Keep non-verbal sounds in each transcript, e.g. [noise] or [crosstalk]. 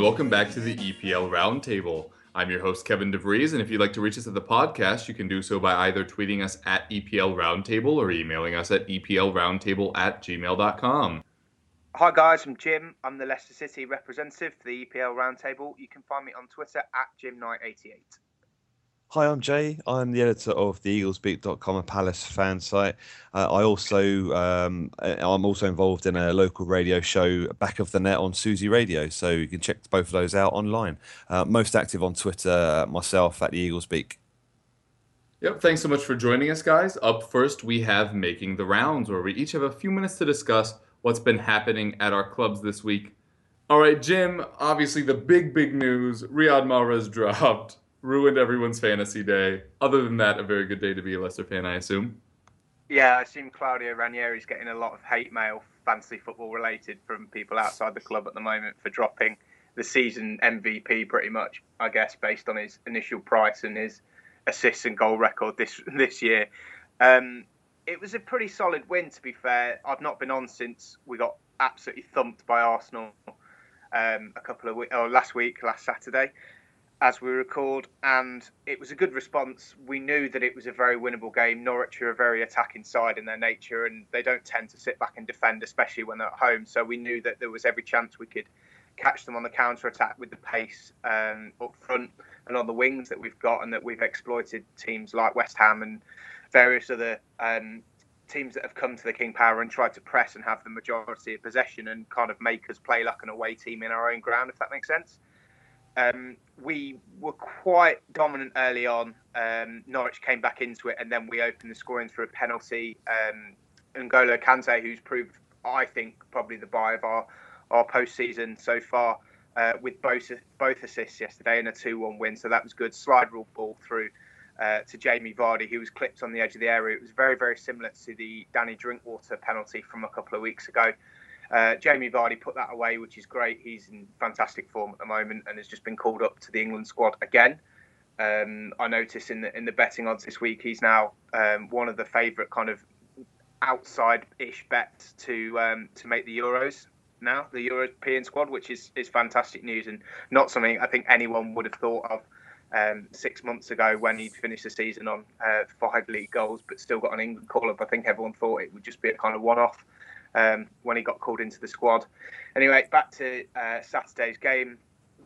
And welcome back to the EPL Roundtable. I'm your host Kevin DeVries, and if you'd like to reach us at the podcast, you can do so by either tweeting us at EPL Roundtable or emailing us at EPLRoundtable at gmail.com. Hi guys, I'm Jim. I'm the Leicester City representative for the EPL Roundtable. You can find me on Twitter at JimKnight88. Hi, I'm Jay. I'm the editor of the EaglesBeak.com, a Palace fan site. Uh, I also um, I'm also involved in a local radio show, Back of the Net on Susie Radio. So you can check both of those out online. Uh, most active on Twitter, uh, myself at the EaglesBeak. Yep, thanks so much for joining us, guys. Up first, we have Making the Rounds, where we each have a few minutes to discuss what's been happening at our clubs this week. All right, Jim, obviously the big, big news Riyad Mahrez dropped ruined everyone's fantasy day. Other than that, a very good day to be a Leicester fan, I assume. Yeah, I assume Claudio Ranieri's getting a lot of hate mail, fantasy football related, from people outside the club at the moment for dropping the season MVP pretty much, I guess, based on his initial price and his assists and goal record this [laughs] this year. Um, it was a pretty solid win, to be fair. I've not been on since we got absolutely thumped by Arsenal um, a couple of weeks, or last week, last Saturday as we record, and it was a good response. We knew that it was a very winnable game. Norwich are a very attacking side in their nature, and they don't tend to sit back and defend, especially when they're at home. So we knew that there was every chance we could catch them on the counter attack with the pace um, up front and on the wings that we've got, and that we've exploited teams like West Ham and various other um, teams that have come to the King Power and tried to press and have the majority of possession and kind of make us play like an away team in our own ground, if that makes sense. Um, we were quite dominant early on. Um, Norwich came back into it, and then we opened the scoring through a penalty. Um, N'Golo Kante, who's proved, I think, probably the buy of our our postseason so far, uh, with both both assists yesterday and a two-one win. So that was good. Slide rule ball through uh, to Jamie Vardy, who was clipped on the edge of the area. It was very, very similar to the Danny Drinkwater penalty from a couple of weeks ago. Uh, Jamie Vardy put that away, which is great. He's in fantastic form at the moment and has just been called up to the England squad again. Um, I noticed in the in the betting odds this week, he's now um, one of the favourite kind of outside-ish bets to um, to make the Euros now, the European squad, which is is fantastic news and not something I think anyone would have thought of um, six months ago when he'd finished the season on uh, five league goals, but still got an England call up. I think everyone thought it would just be a kind of one-off um, when he got called into the squad. Anyway, back to uh, Saturday's game.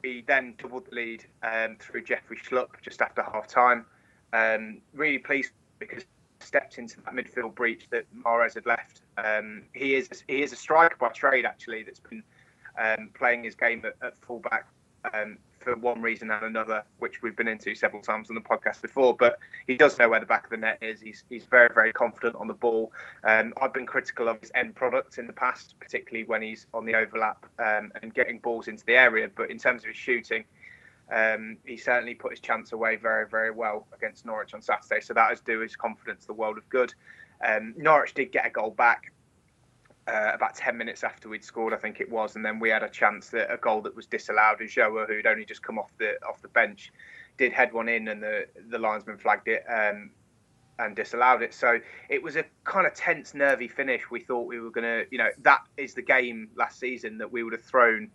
We then doubled the lead um, through Jeffrey Schlupp just after half time. Um, really pleased because stepped into that midfield breach that Mahrez had left. Um, he is he is a striker by trade actually that's been um, playing his game at, at fullback um, for one reason and another, which we've been into several times on the podcast before. But he does know where the back of the net is. He's he's very very confident on the ball. Um, I've been critical of his end product in the past, particularly when he's on the overlap um, and getting balls into the area. But in terms of his shooting. Um, he certainly put his chance away very, very well against Norwich on Saturday. So that has do his confidence the world of good. Um, Norwich did get a goal back uh, about 10 minutes after we'd scored, I think it was, and then we had a chance that a goal that was disallowed. Ulloa, who'd only just come off the off the bench, did head one in, and the the linesman flagged it um, and disallowed it. So it was a kind of tense, nervy finish. We thought we were to, you know, that is the game last season that we would have thrown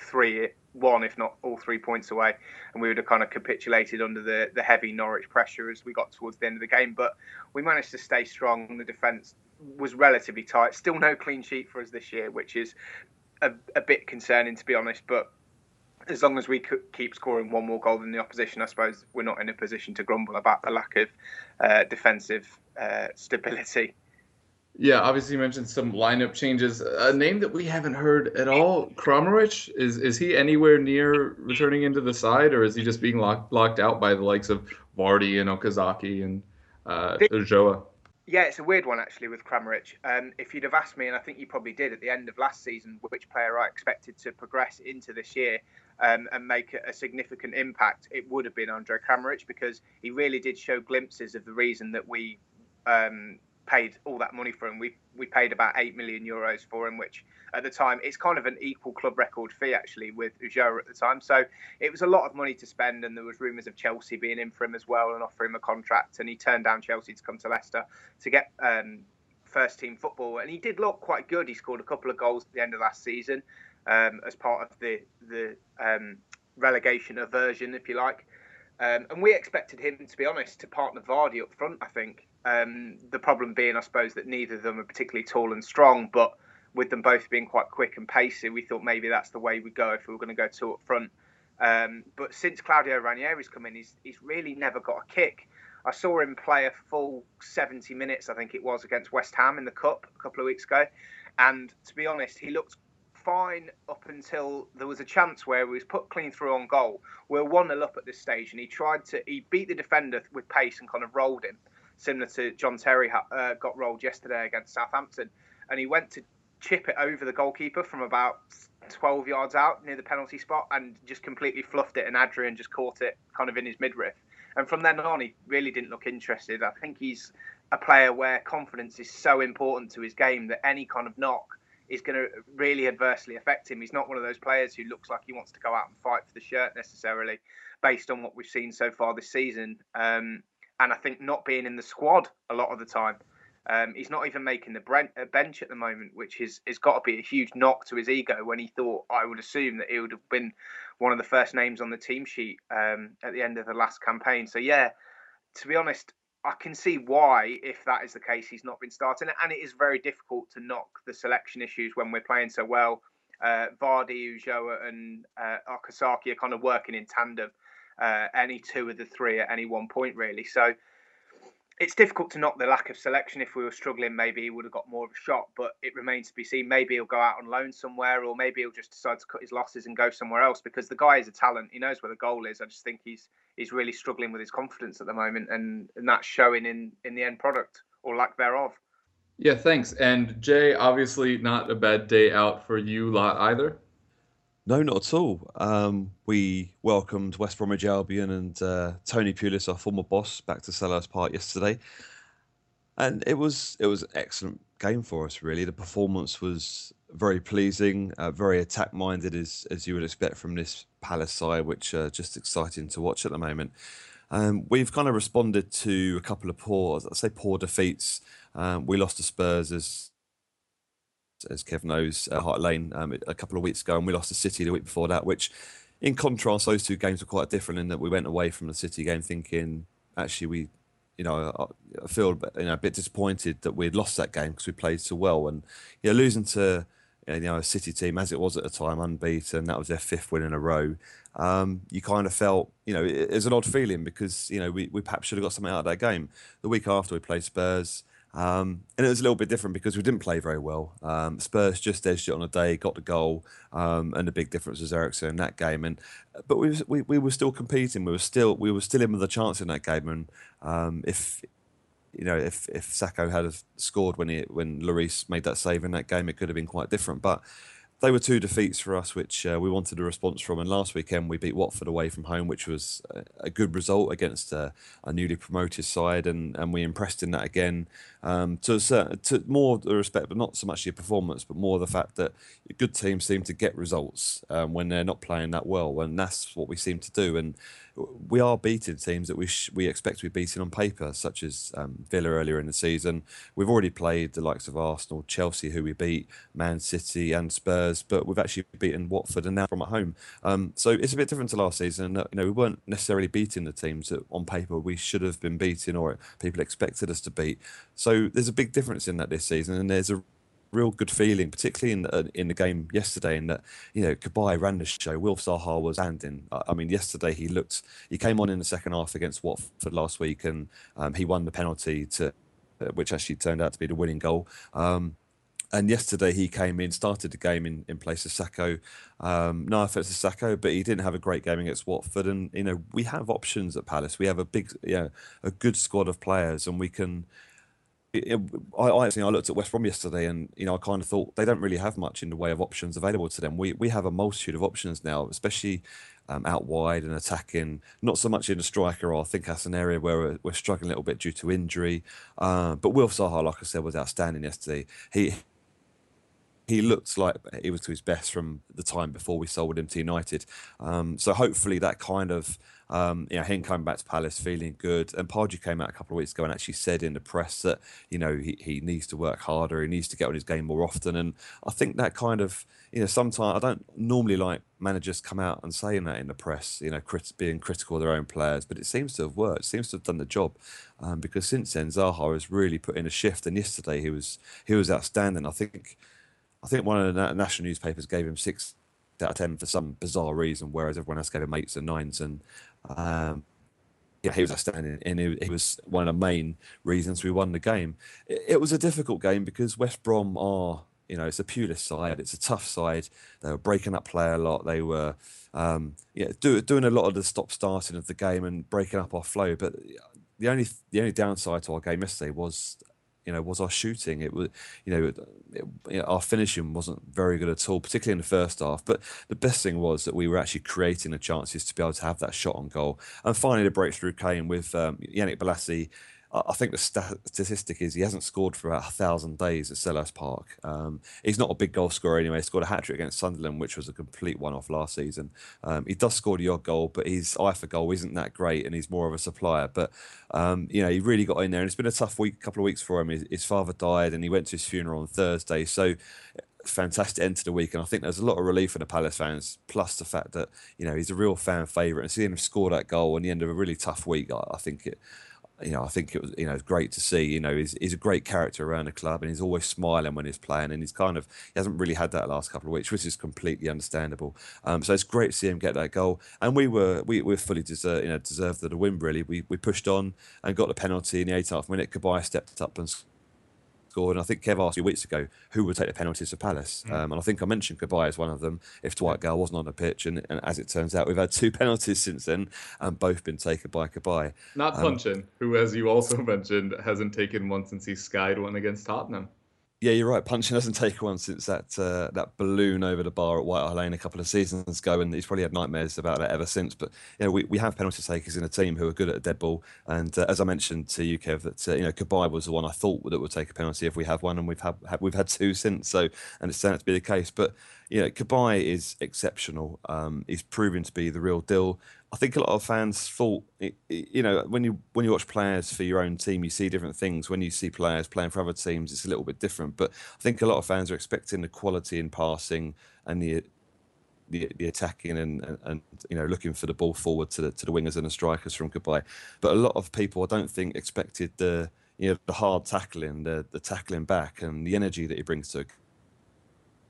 three, one, if not all three points away, and we would have kind of capitulated under the the heavy Norwich pressure as we got towards the end of the game. But we managed to stay strong. The defence was relatively tight. Still no clean sheet for us this year, which is a, a bit concerning to be honest. But as long as we keep scoring one more goal than the opposition, I suppose we're not in a position to grumble about the lack of uh, defensive uh, stability. Yeah, obviously you mentioned some lineup changes. A name that we haven't heard at all, Kramaric, is is he anywhere near returning into the side, or is he just being locked locked out by the likes of Vardy and Okazaki and uh, Ulloa? Yeah, it's a weird one actually with Kramaric. Um, if you'd have asked me, and I think you probably did at the end of last season, which player I expected to progress into this year um, and make a significant impact, it would have been Andre Kramaric because he really did show glimpses of the reason that we um, paid all that money for him. We we paid about eight million euros for him, which at the time it's kind of an equal club record fee actually with Ulloa at the time. So it was a lot of money to spend, and there was rumours of Chelsea being in for him as well and offering him a contract, and he turned down Chelsea to come to Leicester to get um, first team football, and he did look quite good. He scored a couple of goals at the end of last season um, as part of the the um, relegation aversion, if you like. Um, and we expected him, to be honest, to partner Vardy up front. I think um, the problem being, I suppose, that neither of them are particularly tall and strong, but with them both being quite quick and pacey, we thought maybe that's the way we'd go if we were going to go two up front. Um, but since Claudio Ranieri's come in, he's, he's really never got a kick. I saw him play a full 70 minutes, I think it was, against West Ham in the Cup a couple of weeks ago. And to be honest, he looked fine up until there was a chance where he was put clean through on goal. We we're 1 0 up at this stage, and he tried to, he beat the defender with pace and kind of rolled him similar to John Terry uh, got rolled yesterday against Southampton, and he went to chip it over the goalkeeper from about 12 yards out near the penalty spot and just completely fluffed it, and Adrian just caught it kind of in his midriff. And from then on, he really didn't look interested. I think he's a player where confidence is so important to his game that any kind of knock is going to really adversely affect him. He's not one of those players who looks like he wants to go out and fight for the shirt necessarily, based on what we've seen so far this season. Um, and I think not being in the squad a lot of the time. Um, he's not even making the uh, bench at the moment, which is has got to be a huge knock to his ego. When he thought, I would assume that he would have been one of the first names on the team sheet um, at the end of the last campaign. So yeah, to be honest, I can see why, if that is the case, he's not been starting. And it is very difficult to knock the selection issues when we're playing so well. Uh, Vardy, Ulloa, and uh, Okazaki are kind of working in tandem uh, any two of the three at any one point, really. So it's difficult to knock the lack of selection. If we were struggling, maybe he would have got more of a shot, but it remains to be seen. Maybe he'll go out on loan somewhere, or maybe he'll just decide to cut his losses and go somewhere else because the guy is a talent. He knows where the goal is. I just think he's he's really struggling with his confidence at the moment, and, and that's showing in in the end product or lack thereof. Yeah, thanks. And Jay, obviously not a bad day out for you lot either. No, not at all. Um, we welcomed West Bromwich Albion and uh, Tony Pulis, our former boss, back to Selhurst Park yesterday, and it was it was an excellent game for us. Really, the performance was very pleasing, uh, very attack minded as as you would expect from this Palace side, which are just exciting to watch at the moment. Um, we've kind of responded to a couple of poor, I say poor defeats. Um, we lost to Spurs as as Kev knows, at Hart Lane um, a couple of weeks ago, and we lost to City the week before that. Which, in contrast, those two games were quite different in that we went away from the City game thinking, actually, we, you know, I feel you know a bit disappointed that we'd lost that game because we played so well, and you know, losing to you know a City team as it was at the time, unbeaten, that was their fifth win in a row. Um, you kind of felt, you know, it, was an odd feeling because you know we, we perhaps should have got something out of that game. The week after we played Spurs. Um, and it was a little bit different because we didn't play very well. Um, Spurs just edged it on a day, got the goal, um, and the big difference was Eriksen in that game. And but we, we we were still competing. We were still we were still in with a chance in that game. And um, if you know if if Sakho had scored when he when Lloris made that save in that game, it could have been quite different. But they were two defeats for us, which uh, we wanted a response from. And last weekend we beat Watford away from home, which was a, good result against uh, a newly promoted side, and, and we impressed in that again. Um, to, to more the respect, but not so much your performance, but more the fact that good teams seem to get results um, when they're not playing that well, and that's what we seem to do. And we are beating teams that we sh- we expect to be beating on paper, such as um, Villa earlier in the season. We've already played the likes of Arsenal, Chelsea, who we beat, Man City, and Spurs, but we've actually beaten Watford and now from at home. Um, so it's a bit different to last season. You know, we weren't necessarily beating the teams that on paper we should have been beating or people expected us to beat. So there's a big difference in that this season, and there's a real good feeling, particularly in the, in the game yesterday. In that you know, Cabaye ran the show. Wilf Zaha was standing. I mean, yesterday he looked. He came on in the second half against Watford last week, and um, he won the penalty to which actually turned out to be the winning goal. Um, and yesterday he came in, started the game in, in place of Sakho. Um, no offense to Sakho, but he didn't have a great game against Watford. And you know we have options at Palace. We have a big, you know, a good squad of players, and we can. I, I, I looked at West Brom yesterday, and you know I kind of thought they don't really have much in the way of options available to them. We we have a multitude of options now, especially um, out wide and attacking. Not so much in the striker. I think that's an area where we're, we're struggling a little bit due to injury. Uh, but Wilf Zaha, like I said, was outstanding yesterday. He he looked like he was to his best from the time before we sold him to United. Um, so hopefully that kind of um, you know him coming back to Palace feeling good. And Pardew came out a couple of weeks ago and actually said in the press that you know he, he needs to work harder, he needs to get on his game more often. And I think that kind of you know sometimes I don't normally like managers come out and saying that in the press, you know, crit- being critical of their own players, but it seems to have worked. Seems to have done the job um, because since then Zaha has really put in a shift. And yesterday he was he was outstanding. I think I think one of the national newspapers gave him six out of ten for some bizarre reason, whereas everyone else gave him eights and nines. And um, yeah, he was outstanding, and he, was one of the main reasons we won the game. It, it, was a difficult game because West Brom are, you know, it's a Pulis side, it's a tough side. They were breaking up play a lot. They were, um, yeah, do, doing a lot of the stop starting of the game and breaking up our flow. But the only the only downside to our game yesterday was you know, was our shooting. It was, you know, it, it, our finishing wasn't very good at all, particularly in the first half. But the best thing was that we were actually creating the chances to be able to have that shot on goal. And finally, the breakthrough came with um, Yannick Bolasie I think the statistic is he hasn't scored for about a thousand days at Selhurst Park. Um, he's not a big goal scorer anyway. He scored a hat trick against Sunderland, which was a complete one off last season. Um, he does score the odd goal, but his eye for goal isn't that great, and he's more of a supplier. But um, you know, he really got in there, and it's been a tough week, a couple of weeks for him. His, his father died, and he went to his funeral on Thursday. So fantastic end to the week, and I think there's a lot of relief for the Palace fans. Plus the fact that you know he's a real fan favourite, and seeing him score that goal on the end of a really tough week, I, I think it you know, I think it was, you know, great to see. You know, he's, he's a great character around the club, and he's always smiling when he's playing. And he's kind of he hasn't really had that last couple of weeks, which is completely understandable. Um, so it's great to see him get that goal. And we were we were fully deserved, you know, deserved the win. Really, we we pushed on and got the penalty in the 80th minute. Cabaye stepped it up and And I think Kev asked you weeks ago who would take the penalties for Palace. Mm. Um, and I think I mentioned Cabaye as one of them if Dwight Gayle wasn't on the pitch. And, and, as it turns out, we've had two [laughs] penalties since then and both been taken by Cabaye. Not um, Puncheon, who, as you also [laughs] mentioned, hasn't taken one since he skied one against Tottenham. Yeah, you're right. Puncheon [laughs] hasn't taken one since that uh, that balloon over the bar at White Hart Lane a couple of seasons ago, and he's probably had nightmares about that ever since. But you know, we, we have penalty takers in a team who are good at a dead ball, and uh, as I mentioned to you, Kev, that uh, you know Cabaye was the one I thought that would take a penalty if we have one, and we've had, have, we've had two [laughs] since. So, and it's turned out to be the case. But you know, Cabaye is exceptional. Um, he's proven to be the real deal. I think a lot of fans thought, you know, when you when you watch players for your own team, you see different things. When you see players playing for other teams, it's a little bit different. But I think a lot of fans are expecting the quality in passing and the the, the attacking and, and, and, you know looking for the ball forward to the to the wingers and the strikers from Cabaye. But a lot of people, I don't think, expected the you know the hard tackling, the the tackling back, and the energy that he brings to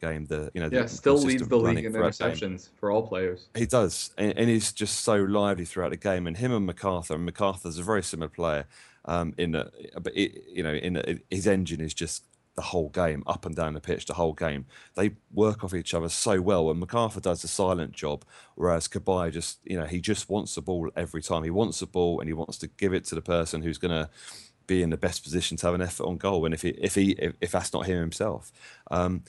game. The you know, yeah, still leads the league in interceptions for all players. He does, and, and, he's just so lively throughout the game. And him and McArthur, and McArthur's a very similar player. Um, in a, but it, you know, in a, his engine is just the whole game, up and down the pitch, the whole game. They work off each other so well, and McArthur does the silent job, whereas Cabaye just, you know, he just wants the ball every time. He wants the ball, and he wants to give it to the person who's going to be in the best position to have an effort on goal. And if he, if he, if, if that's not him himself, um,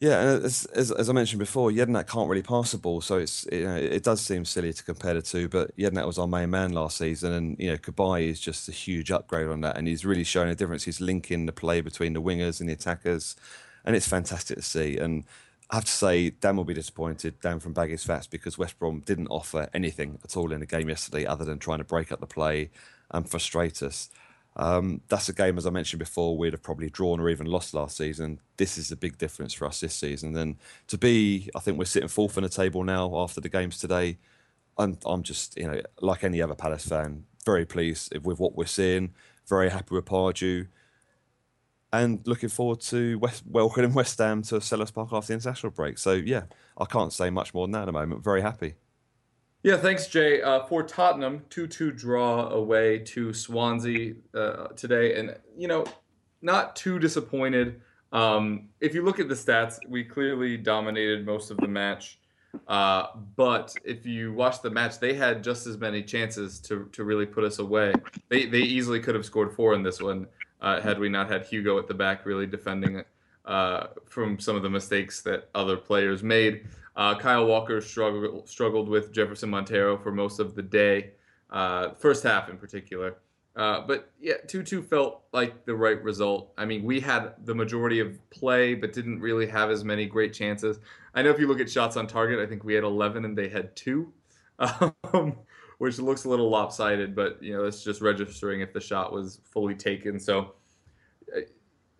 yeah, as, as, as I mentioned before, Jedinak can't really pass the ball, so it's you know, it does seem silly to compare the two. But Jedinak was our main man last season, and you know Cabaye is just a huge upgrade on that, and he's really showing a difference. He's linking the play between the wingers and the attackers, and it's fantastic to see. And I have to say, Dan will be disappointed, Dan from Baggies Fats, because West Brom didn't offer anything at all in the game yesterday other than trying to break up the play and frustrate us. Um, that's a game, as I mentioned before, we'd have probably drawn or even lost last season. This is a big difference for us this season. And to be, I think we're sitting fourth in the table now after the games today. I'm, I'm just, you know, like any other Palace fan, very pleased with what we're seeing. Very happy with Pardew. And looking forward to West, welcoming West Ham to Selhurst Park after the international break. So, yeah, I can't say much more than that at the moment. Very happy. Yeah, thanks, Jay. Uh, for Tottenham, 2 2 draw away to Swansea uh, today. And, you know, not too disappointed. Um, if you look at the stats, we clearly dominated most of the match. Uh, but if you watch the match, they had just as many chances to, to really put us away. They, they easily could have scored four in this one uh, had we not had Hugo at the back really defending it uh, from some of the mistakes that other players made. Uh, Kyle Walker struggled struggled with Jefferson Montero for most of the day, uh, first half in particular. Uh, but yeah, 2 2 felt like the right result. I mean, we had the majority of play, but didn't really have as many great chances. I know if you look at shots on target, I think we had 11 and they had two, [laughs] um, which looks a little lopsided, but, you know, it's just registering if the shot was fully taken. So, uh,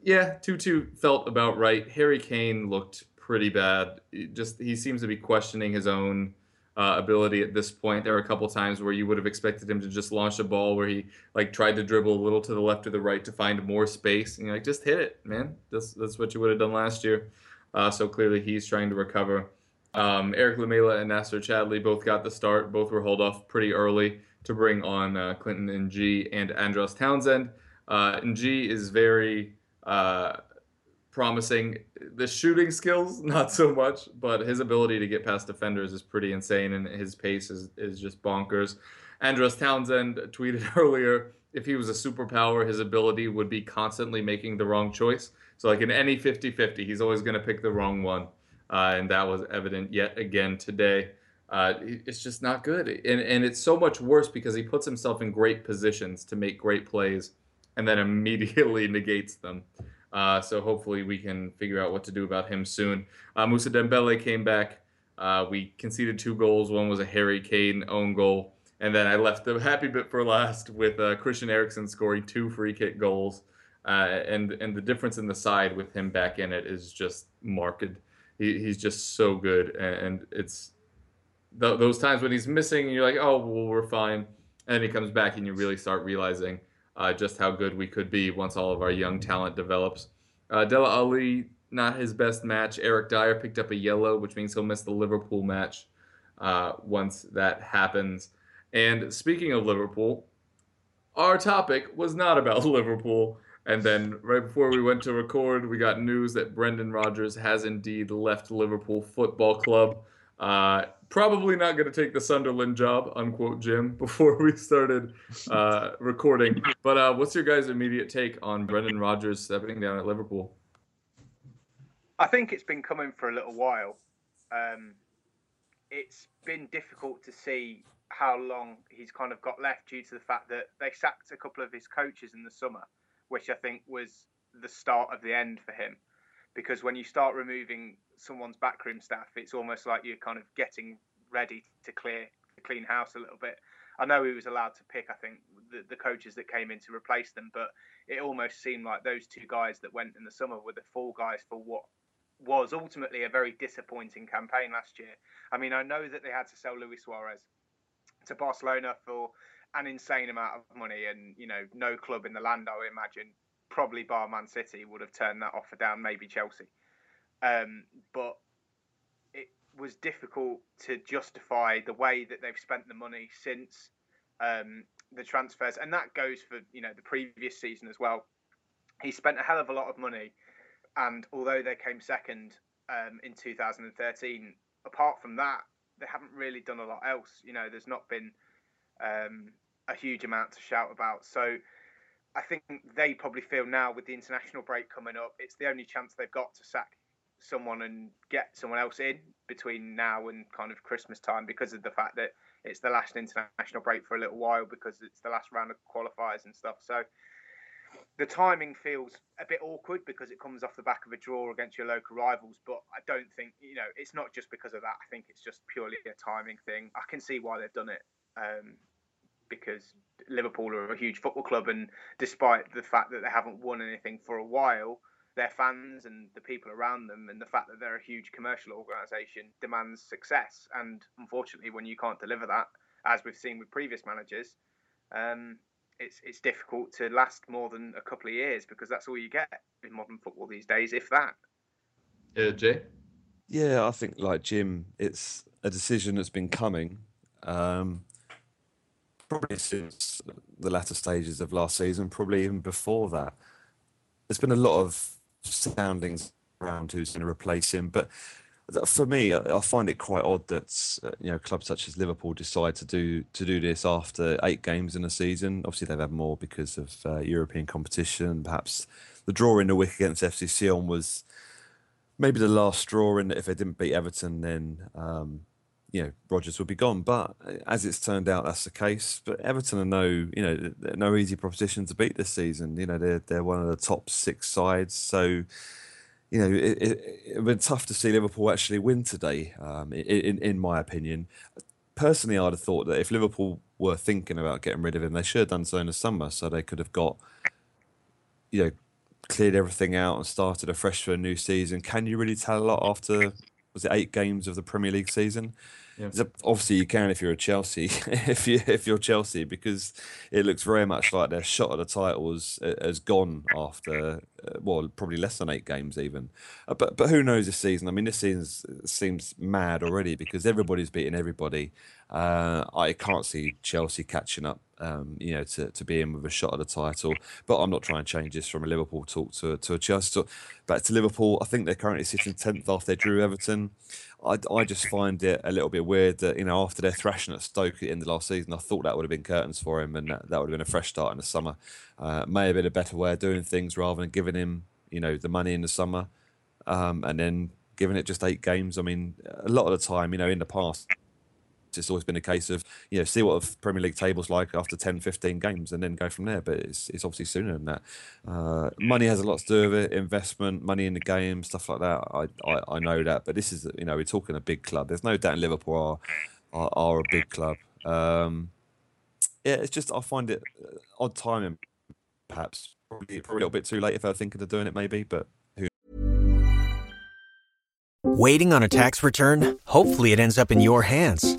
yeah, 2 2 felt about right. Harry Kane looked pretty bad. just He seems to be questioning his own uh, ability at this point. There are a couple times where you would have expected him to just launch a ball where he like tried to dribble a little to the left or the right to find more space. And you're like, just hit it, man. That's that's what you would have done last year. Uh, so clearly he's trying to recover. Um, Erik Lamela and Nacer Chadli both got the start. Both were hauled off pretty early to bring on uh, Clinton N'Jie and Andros Townsend. Uh, N'Jie is very uh, promising. The shooting skills, [laughs] not so much, but his ability to get past defenders is pretty insane, and his pace is, is just bonkers. Andros Townsend tweeted [laughs] earlier if he was a superpower, his ability would be constantly making the wrong choice. So, like in any 50 50, he's always going to pick the wrong one. Uh, and that was evident yet again today. Uh, it's just not good. And, and it's so much worse because he puts himself in great positions to make great plays and then [laughs] immediately negates them. Uh, so hopefully we can figure out what to do about him soon. Uh, Moussa Dembele came back. Uh, we conceded two goals. One was a Harry Kane own goal, and then I left the happy bit for last with uh, Christian Eriksen scoring two free kick goals. Uh, and and the difference in the side with him back in it is just marked. He, he's just so good, and it's th- those times when he's missing, you're like, oh, well, we're fine, and then he comes back, and you really start realizing uh, just how good we could be once all of our young talent develops. Uh, Dele Alli, not his best match. Eric Dier picked up a yellow, which means he'll miss the Liverpool match uh, once that happens. And speaking of Liverpool, our topic was not about [laughs] Liverpool. And then right before we went to record, we got news that Brendan Rodgers has indeed left Liverpool Football Club. Uh, probably not going to take the Sunderland job, unquote, Jim, [laughs] before we started uh, recording. But uh, what's your guys' immediate take on Brendan Rodgers stepping down at Liverpool? I think it's been coming for a little while. Um, it's been difficult to see how long he's kind of got left due to the fact that they sacked a couple of his coaches in the summer, which I think was the start of the end for him. Because when you start removing someone's backroom staff, it's almost like you're kind of getting ready to clear to clean house a little bit. I know he was allowed to pick, I think, the, the coaches that came in to replace them, but it almost seemed like those two guys that went in the summer were the fall guys for what was ultimately a very disappointing campaign last year. I mean, I know that they had to sell Luis Suarez to Barcelona for an insane amount of money, and you know, no club in the land, I imagine, probably bar Man City, would have turned that offer down. Maybe Chelsea. Um, but it was difficult to justify the way that they've spent the money since um, the transfers, and that goes for you know the previous season as well. He spent a hell of a lot of money, and although they came second um, in 2013, apart from that, they haven't really done a lot else. You know, there's not been um, a huge amount to shout about. So I think they probably feel now with the international break coming up, it's the only chance they've got to sack someone and get someone else in between now and kind of Christmas time because of the fact that it's the last international break for a little while because it's the last round of qualifiers and stuff. So the timing feels a bit awkward because it comes off the back of a draw against your local rivals. But I don't think you know it's not just because of that. I think it's just purely a timing thing. I can see why they've done it um, because Liverpool are a huge football club, and despite the fact that they haven't won anything for a while, their fans and the people around them and the fact that they're a huge commercial organisation demands success. And unfortunately, when you can't deliver that, as we've seen with previous managers, um, it's it's difficult to last more than a couple of years because that's all you get in modern football these days, if that. Yeah, Jay. Yeah, I think like Jim, it's a decision that's been coming. Um, probably since the latter stages of last season, probably even before that there's been a lot of soundings around who's going to replace him, but for me, I find it quite odd that uh, you know clubs such as Liverpool decide to do to do this after eight games in a season. Obviously, they've had more because of uh, European competition. Perhaps the draw in the week against FC Sion was maybe the last straw, and if they didn't beat Everton, then um, you know Rodgers would be gone. But uh, as it's turned out, that's the case. But Everton are no you know no easy proposition to beat this season. You know they're they're one of the top six sides, so you know, it, it, it been tough to see Liverpool actually win today, um, in, in my opinion. Personally, I'd have thought that if Liverpool were thinking about getting rid of him, they should have done so in the summer, so they could have got, you know, cleared everything out and started afresh for a new season. Can you really tell a lot after was it eight games of the Premier League season? Obviously, you can if you're a Chelsea, [laughs] if you if you're Chelsea, because it looks very much like their shot at the title has gone after uh, well, probably less than eight games even. Uh, but but who knows this season? I mean, this season seems mad already because everybody's beating everybody. Uh, I can't see Chelsea catching up. Um, you know, to, to be in with a shot at the title. But I'm not trying to change this from a Liverpool talk to, to a Chelsea talk. Back to Liverpool, I think they're currently sitting 10th after they drew Everton. I, I just find it a little bit weird that you know after their thrashing at Stoke at the end of last season, I thought that would have been curtains for him, and that, that would have been a fresh start in the summer. Uh, may have been a better way of doing things rather than giving him you know the money in the summer, um, and then giving it just eight games. I mean, a lot of the time, you know, in the past, it's always been a case of you know see what the Premier League tables like after 10, 15 games, and then go from there. But it's it's obviously sooner than that. Uh, money has a lot to do with it. Investment, money in the game, stuff like that. I, I, I know that, but this is you know we're talking a big club. There's no doubt Liverpool are are, are a big club. Um, yeah, it's just I find it uh, odd timing, perhaps probably, probably a little bit too late if they're thinking of doing it, maybe, but. Who... Waiting on a tax return? Hopefully, it ends up in your hands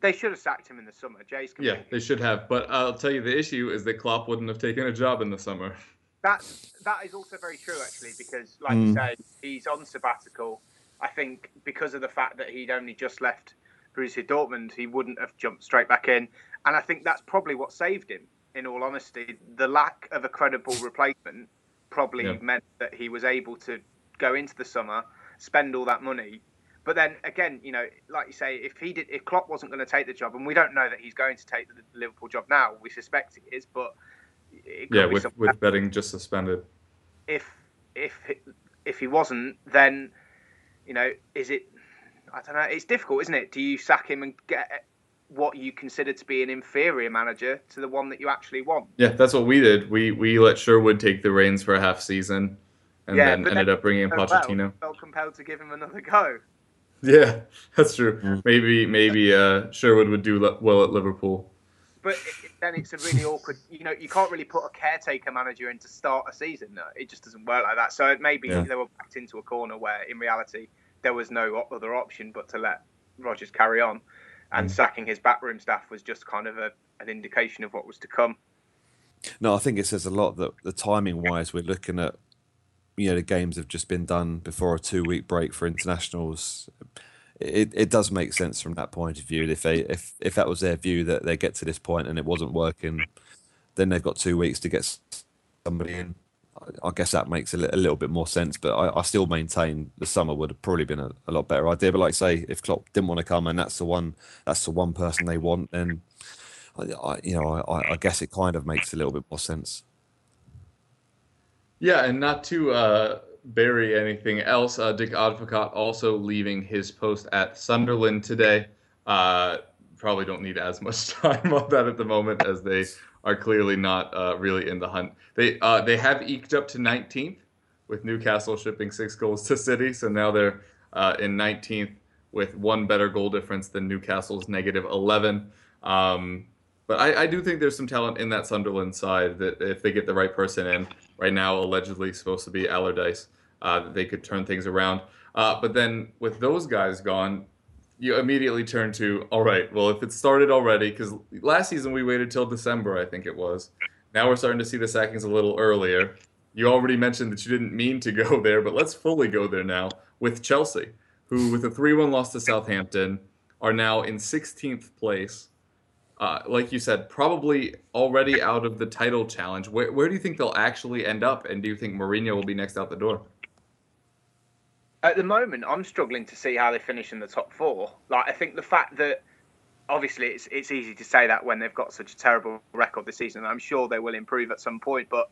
They should have sacked him in the summer. Jay's yeah, they should have. But I'll tell you, the issue is that Klopp wouldn't have taken a job in the summer. [laughs] That's that is also very true, actually, because like mm. you said, he's on sabbatical. I think because of the fact that he'd only just left Borussia Dortmund, he wouldn't have jumped straight back in. And I think that's probably what saved him. In all honesty, the lack of a credible [laughs] replacement probably yeah. meant that he was able to go into the summer, spend all that money, but then again, you know, like you say, if he did, if Klopp wasn't going to take the job, and we don't know that he's going to take the Liverpool job now, we suspect he is, but yeah, with with betting just suspended. If if if he wasn't, then you know, is it? I don't know. It's difficult, isn't it? Do you sack him and get what you consider to be an inferior manager to the one that you actually want? Yeah, that's what we did. We we let Sherwood take the reins for a half season, and yeah, then ended then up bringing in Pochettino. Well, felt compelled to give him another go. [laughs] Yeah, that's true. Yeah. Maybe maybe uh, Sherwood would do well at Liverpool. But it, then it's a really awkward. You know, you can't really put a caretaker manager in to start a season. No, it just doesn't work like that. So maybe yeah. they were backed into a corner where, in reality, there was no other option but to let Rodgers carry on, and mm. sacking his backroom staff was just kind of a, an indication of what was to come. No, I think it says a lot that the timing wise, we're looking at you know the games have just been done before a two week break for internationals. It, it does make sense from that point of view. If they if if that was their view that they get to this point and it wasn't working, then they've got two weeks to get somebody in. I guess that makes a, li- a little bit more sense, but I, I, still maintain the summer would have probably been a, a, lot better idea. But like say, if Klopp didn't want to come and that's the one that's the one person they want, then I, I you know I, I guess it kind of makes a little bit more sense. Yeah, and not to uh, bury anything else, uh, Dick Advocaat also leaving his post at Sunderland today. Uh, probably don't need as much [laughs] time on that at the moment as they are clearly not uh, really in the hunt. They uh, they have eked up to 19th with Newcastle shipping six goals to City, so now they're uh, in 19th with one better goal difference than Newcastle's negative 11. Um, but I, I, do think there's some talent in that Sunderland side that if they get the right person in, right now allegedly supposed to be Allardyce. Uh, they could turn things around. Uh, but then with those guys gone, you immediately turn to all right. Well, if it started already, because last season we waited till December, I think it was. Now we're starting to see the sackings a little earlier. You already mentioned that you didn't mean to go [laughs] there, but let's fully go there now with Chelsea, who with a 3-1 loss to Southampton are now in 16th place. Uh, like you said, probably already out of the title challenge. Where, where do you think they'll actually end up? And do you think Mourinho will be next out the door? At the moment, I'm struggling to see how they finish in the top four. Like, I think the fact that obviously it's it's easy to say that when they've got such a terrible record this season. I'm sure they will improve at some point, but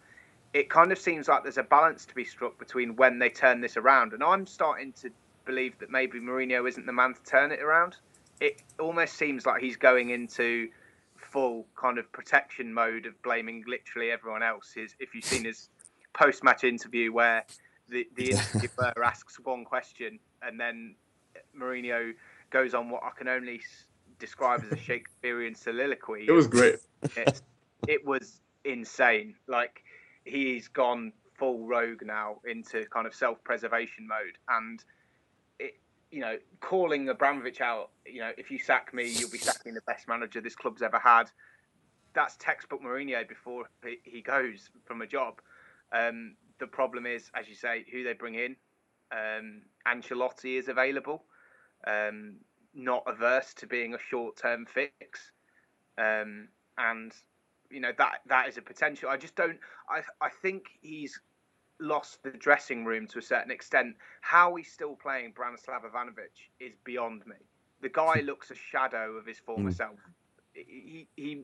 it kind of seems like there's a balance to be struck between when they turn this around. And I'm starting to believe that maybe Mourinho isn't the man to turn it around. It almost seems like he's going into full kind of protection mode of blaming literally everyone else. His, if you've seen his post-match interview where the, the [laughs] interviewer asks one question and then Mourinho goes on what I can only describe as a Shakespearean soliloquy. It was great. It, it was insane. Like he's gone full rogue now into kind of self-preservation mode, and it, you know, calling Abramovich out. You know, if you sack me, you'll be sacking the best manager this club's ever had. That's textbook Mourinho before he goes from a job. Um, the problem is, as you say, who they bring in. Um, Ancelotti is available. Um, not averse to being a short term fix. Um, and you know that that is a potential. I just don't. I I think he's lost the dressing room to a certain extent. How he's still playing Branislav Ivanovic is beyond me. The guy [laughs] looks a shadow of his former mm. self. He he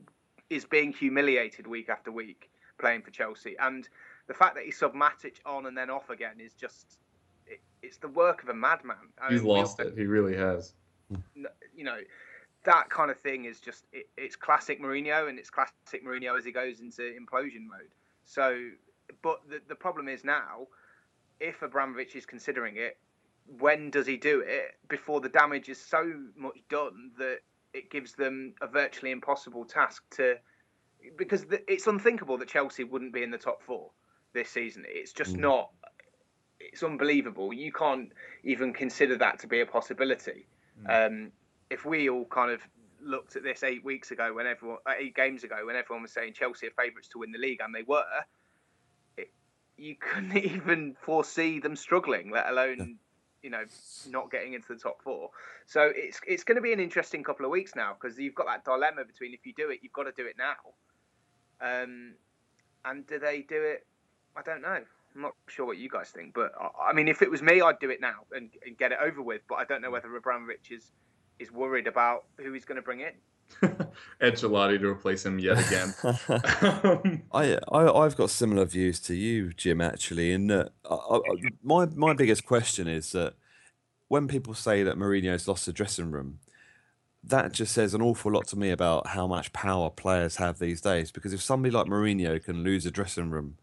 is being humiliated week after week playing for Chelsea, and the fact that he sub Matic on and then off again is just it, it's the work of a madman. I He's mean, lost it. He really has you know, that kind of thing is just it, it's classic Mourinho, and it's classic Mourinho as he goes into implosion mode. So, but the the problem is now, if Abramovich is considering it, when does he do it before the damage is so much done that it gives them a virtually impossible task to because the, it's unthinkable that Chelsea wouldn't be in the top four this season. It's just mm. not. It's unbelievable. You can't even consider that to be a possibility. Mm. Um, if we all kind of looked at this eight weeks ago, when everyone uh, eight games ago, when everyone was saying Chelsea are favourites to win the league, and they were, you couldn't [laughs] even foresee them struggling, let alone you know not getting into the top four. So it's it's going to be an interesting couple of weeks now because you've got that dilemma between if you do it, you've got to do it now. Um, and do they do it? I don't know. I'm not sure what you guys think, but I mean, if it was me, I'd do it now and, and get it over with. But I don't know whether Abramovich is is worried about who he's going to bring in. [laughs] Ancelotti to replace him yet again. [laughs] I, I have got similar views to you, Jim. Actually, and that I, I, my my biggest question is that when people say that Mourinho's lost the dressing room, that just says an awful lot to me about how much power players have these days. Because if somebody like Mourinho can lose a dressing room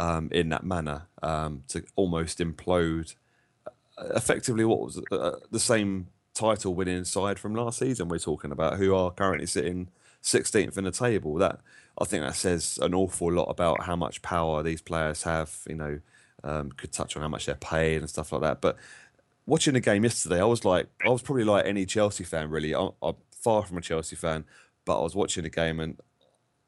um, in that manner um, to almost implode. Uh, effectively, what was uh, the same title winning side from last season we're talking about, who are currently sitting 16th in the table. That I think that says an awful lot about how much power these players have. You know, um, could touch on how much they're paid and stuff like that. But watching the game yesterday, I was like, I was probably like any Chelsea fan, really. I'm, I'm far from a Chelsea fan, but I was watching the game and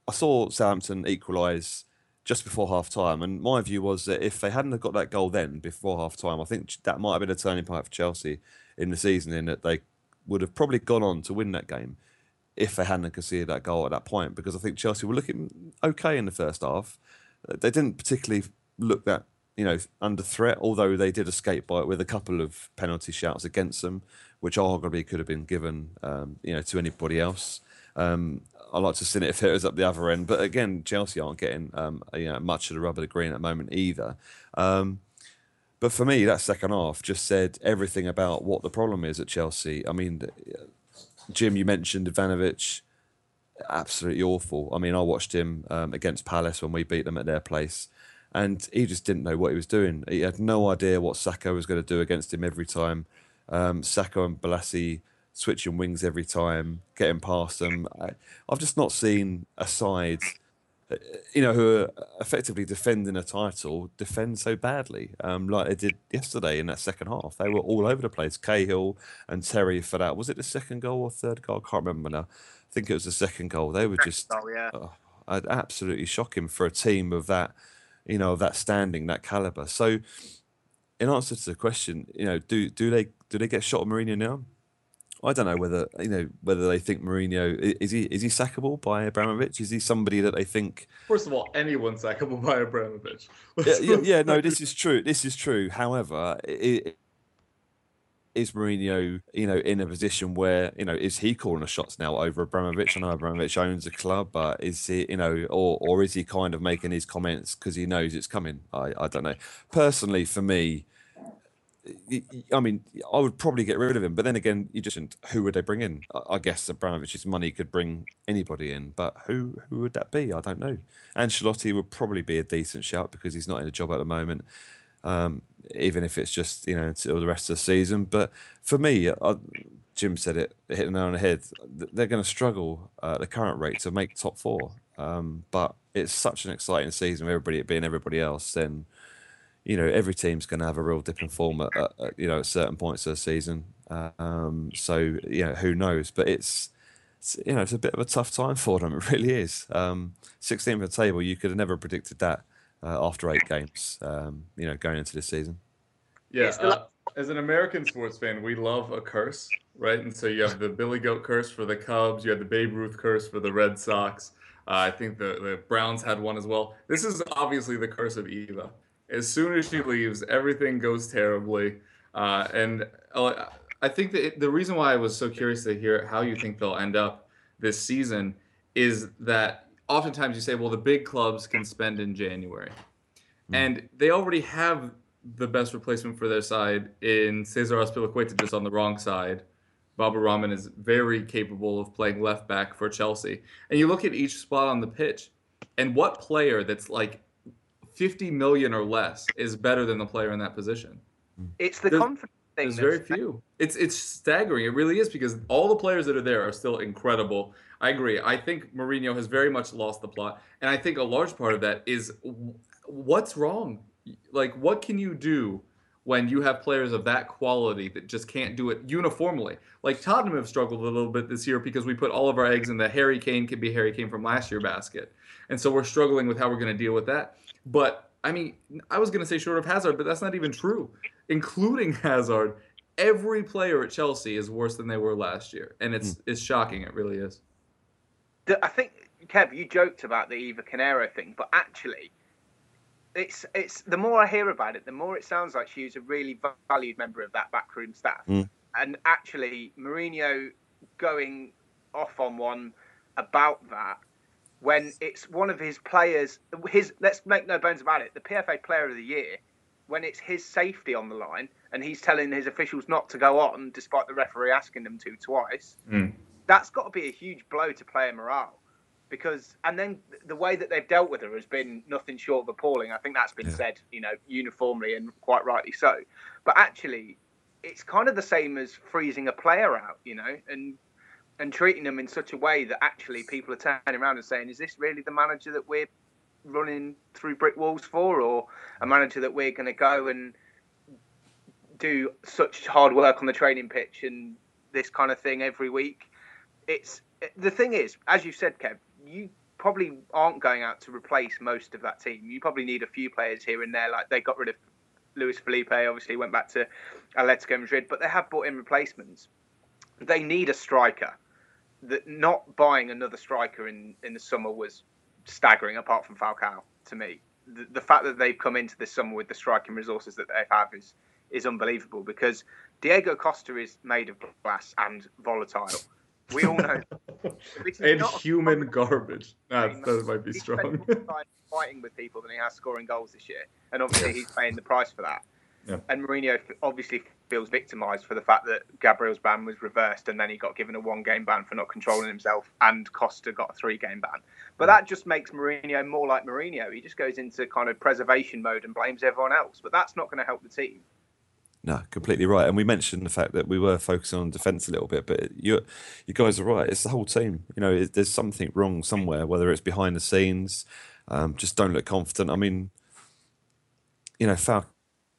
I saw Southampton equalise just before half time. And my view was that if they hadn't got that goal then before half time, I think that might have been a turning point for Chelsea in the season, in that they would have probably gone on to win that game if they hadn't conceded that goal at that point. Because I think Chelsea were looking okay in the first half. They didn't particularly look that you know under threat, although they did escape by it with a couple of penalty shouts against them, which arguably could have been given um, you know to anybody else. Um, I like to see it if it was up the other end. But again, Chelsea aren't getting um, you know, much of the rub of the green at the moment either. Um, but for me, that second half just said everything about what the problem is at Chelsea. I mean, Jim, you mentioned Ivanovic, absolutely awful. I mean, I watched him um, against Palace when we beat them at their place, and he just didn't know what he was doing. He had no idea what Sakho was going to do against him every time. Um, and Bolasie switching wings every time, getting past them. I, have just not seen a side you know, who are effectively defending a title, defend so badly, um, like they did yesterday in that second half. They were all over the place. Cahill and Terry for that. Was it the second goal or third goal? I can't remember now. I think it was the second goal. They were just Oh yeah. oh, absolutely shocking for a team of that, you know, of that standing, that caliber. So, in answer to the question, you know, do do they do they get shot at Mourinho now? I don't know whether you know whether they think Mourinho is he is he sackable by Abramovich? Is he somebody that they think? First of all, anyone sackable by Abramovich. yeah, yeah, [laughs] yeah, no, this is true. This is true. However, it, is Mourinho, you know, in a position where you know is he calling the shots now over Abramovich? I know Abramovich owns the club, but is he, you know, or or is he kind of making his comments because he knows it's coming? I I don't know. Personally, for me I mean, I would probably get rid of him, but then again, you just who would they bring in? I guess Abramovich's money could bring anybody in, but who who would that be? I don't know. Ancelotti would probably be a decent shout because he's not in a job at the moment, um, even if it's just you know until the rest of the season. But for me, I, Jim said it, hit the nail on the head. They're going to struggle at the current rate to make top four, um, but it's such an exciting season, with everybody being everybody else. Then you know every team's going to have a real dip in form at, at, at, you know at certain points of the season. Um, so you know who knows, but it's, it's, you know it's a bit of a tough time for them. [laughs] It really is. Um, 16th of the table, you could have never predicted that uh, after eight games. Um, you know going into this season. Yeah, uh, as an American sports fan, we love a curse, right? And so you have the Billy Goat curse for the Cubs, you have the Babe Ruth curse for the Red Sox. Uh, I think the, the Browns had one as well. This is obviously the curse of Eva as soon as she leaves, everything goes terribly. Uh, and uh, I think that the reason why I was so curious to hear how you think they'll end up this season is that oftentimes you say, well, the big clubs can spend in January. Mm. And they already have the best replacement for their side in Cesar Azpilicueta just on the wrong side. Baba Rahman is very capable of playing left back for Chelsea. And you look at each spot on the pitch, and what player that's like 50 million or less is better than the player in that position. It's the there's, confidence thing. There's very few. It's it's staggering. It really is because all the players that are there are still incredible. I agree. I think Mourinho has very much lost the plot, and I think a large part of that is what's wrong. Like, what can you do when you have players of that quality that just can't do it uniformly? Like Tottenham have struggled a little bit this year because we put all of our eggs in the Harry Kane could be Harry Kane from last year basket, and so we're struggling with how we're going to deal with that. But I mean, I was going to say short of Hazard, but that's not even true. Including Hazard, every player at Chelsea is worse than they were last year, and it's mm. it's shocking. It really is. I think Kev, you joked about the Eva Carneiro thing, but actually, it's it's the more I hear about it, the more it sounds like she was a really valued member of that backroom staff. Mm. And actually, Mourinho going off on one about that when it's one of his players, his let's make no bones about it, the PFA Player of the Year, when it's his safety on the line and he's telling his officials not to go on despite the referee asking them to twice, mm. that's got to be a huge blow to player morale. Because and then the way that they've dealt with her has been nothing short of appalling. I think that's been yeah. said, you know, uniformly and quite rightly so. But actually, it's kind of the same as freezing a player out, you know, and and treating them in such a way that actually people are turning around and saying, "Is this really the manager that we're running through brick walls for, or a manager that we're going to go and do such hard work on the training pitch and this kind of thing every week?" It's the thing is, as you said, Kev, you probably aren't going out to replace most of that team. You probably need a few players here and there. Like they got rid of Luis Felipe, obviously went back to Atletico Madrid, but they have brought in replacements. They need a striker that not buying another striker in, in the summer was staggering, apart from Falcao, to me. The, the fact that they've come into this summer with the striking resources that they have is, is unbelievable because Diego Costa is made of glass and volatile. We all know. [laughs] and human garbage. That, that might be strong. [laughs] fighting with people than he has scoring goals this year. And obviously, he's paying the price for that. Yeah. And Mourinho obviously feels victimised for the fact that Gabriel's ban was reversed and then he got given a one game ban for not controlling himself and Costa got a three game ban. But that just makes Mourinho more like Mourinho. He just goes into kind of preservation mode and blames everyone else. But that's not going to help the team. No, completely right. And we mentioned the fact that we were focusing on defence a little bit, but you you guys are right. It's the whole team. You know, it, there's something wrong somewhere, whether it's behind the scenes, um, just don't look confident. I mean, you know,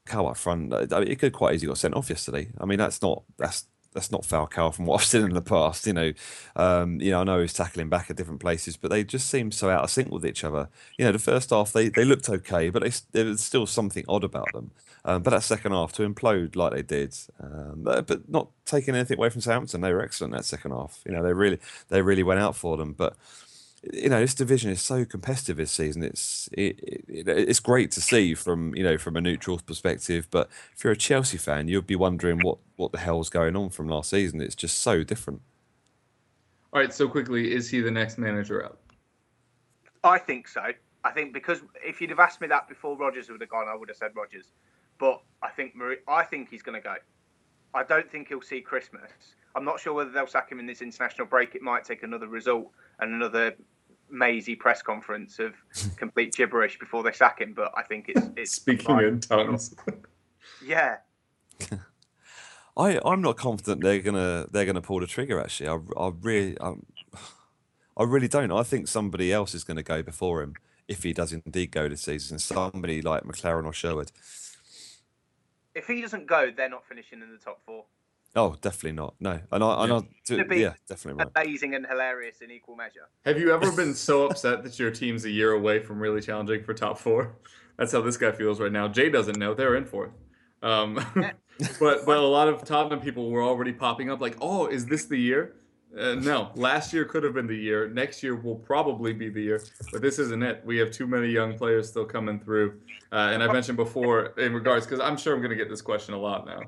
Falcao up front, I mean, it could quite easily got sent off yesterday. I mean, that's not that's that's not Falcao from what [laughs] I've seen in the past. You know, um, you know, I know he's tackling back at different places, but they just seem so out of sync with each other. You know, the first half they, they looked okay, but they, there was still something odd about them. Um, but that second half to implode like they did, um, but not taking anything away from Southampton, they were excellent that second half. You know, they really they really went out for them, but you know this division is so competitive this season. It's it, it, it's great to see from you know from a neutral perspective. But if you're a Chelsea fan, you'd be wondering what what the hell's going on from last season. It's just so different. All right, so quickly, is he the next manager out? I think so. I think because if you'd have asked me that before Rodgers would have gone, I would have said Rodgers. But I think I think he's going to go. I don't think he'll see Christmas. I'm not sure whether they'll sack him in this international break. It might take another result and another mazy press conference of [laughs] complete gibberish before they sack him. But I think it's it's speaking in tongues. [laughs] yeah. [laughs] I I'm not confident they're gonna they're gonna pull the trigger. Actually, I I really um, I, [sighs] I really don't. I think somebody else is going to go before him if he does indeed go this season. Somebody like McClaren or Sherwood. If he doesn't go, they're not finishing in the top four. Oh, definitely not. No, and I, and I, yeah, definitely right. Amazing and hilarious in equal measure. Have you ever been so [laughs] upset that your team's a year away from really challenging for top four? That's how this guy feels right now. Jay doesn't know they're in fourth. Um, [laughs] but but a lot of Tottenham people were already popping up like, oh, is this the year? Uh, no, last year could have been the year. Next year will probably be the year, but this isn't it. We have too many young players still coming through. Uh, and I mentioned before in regards because I'm sure I'm going to get this question a lot now.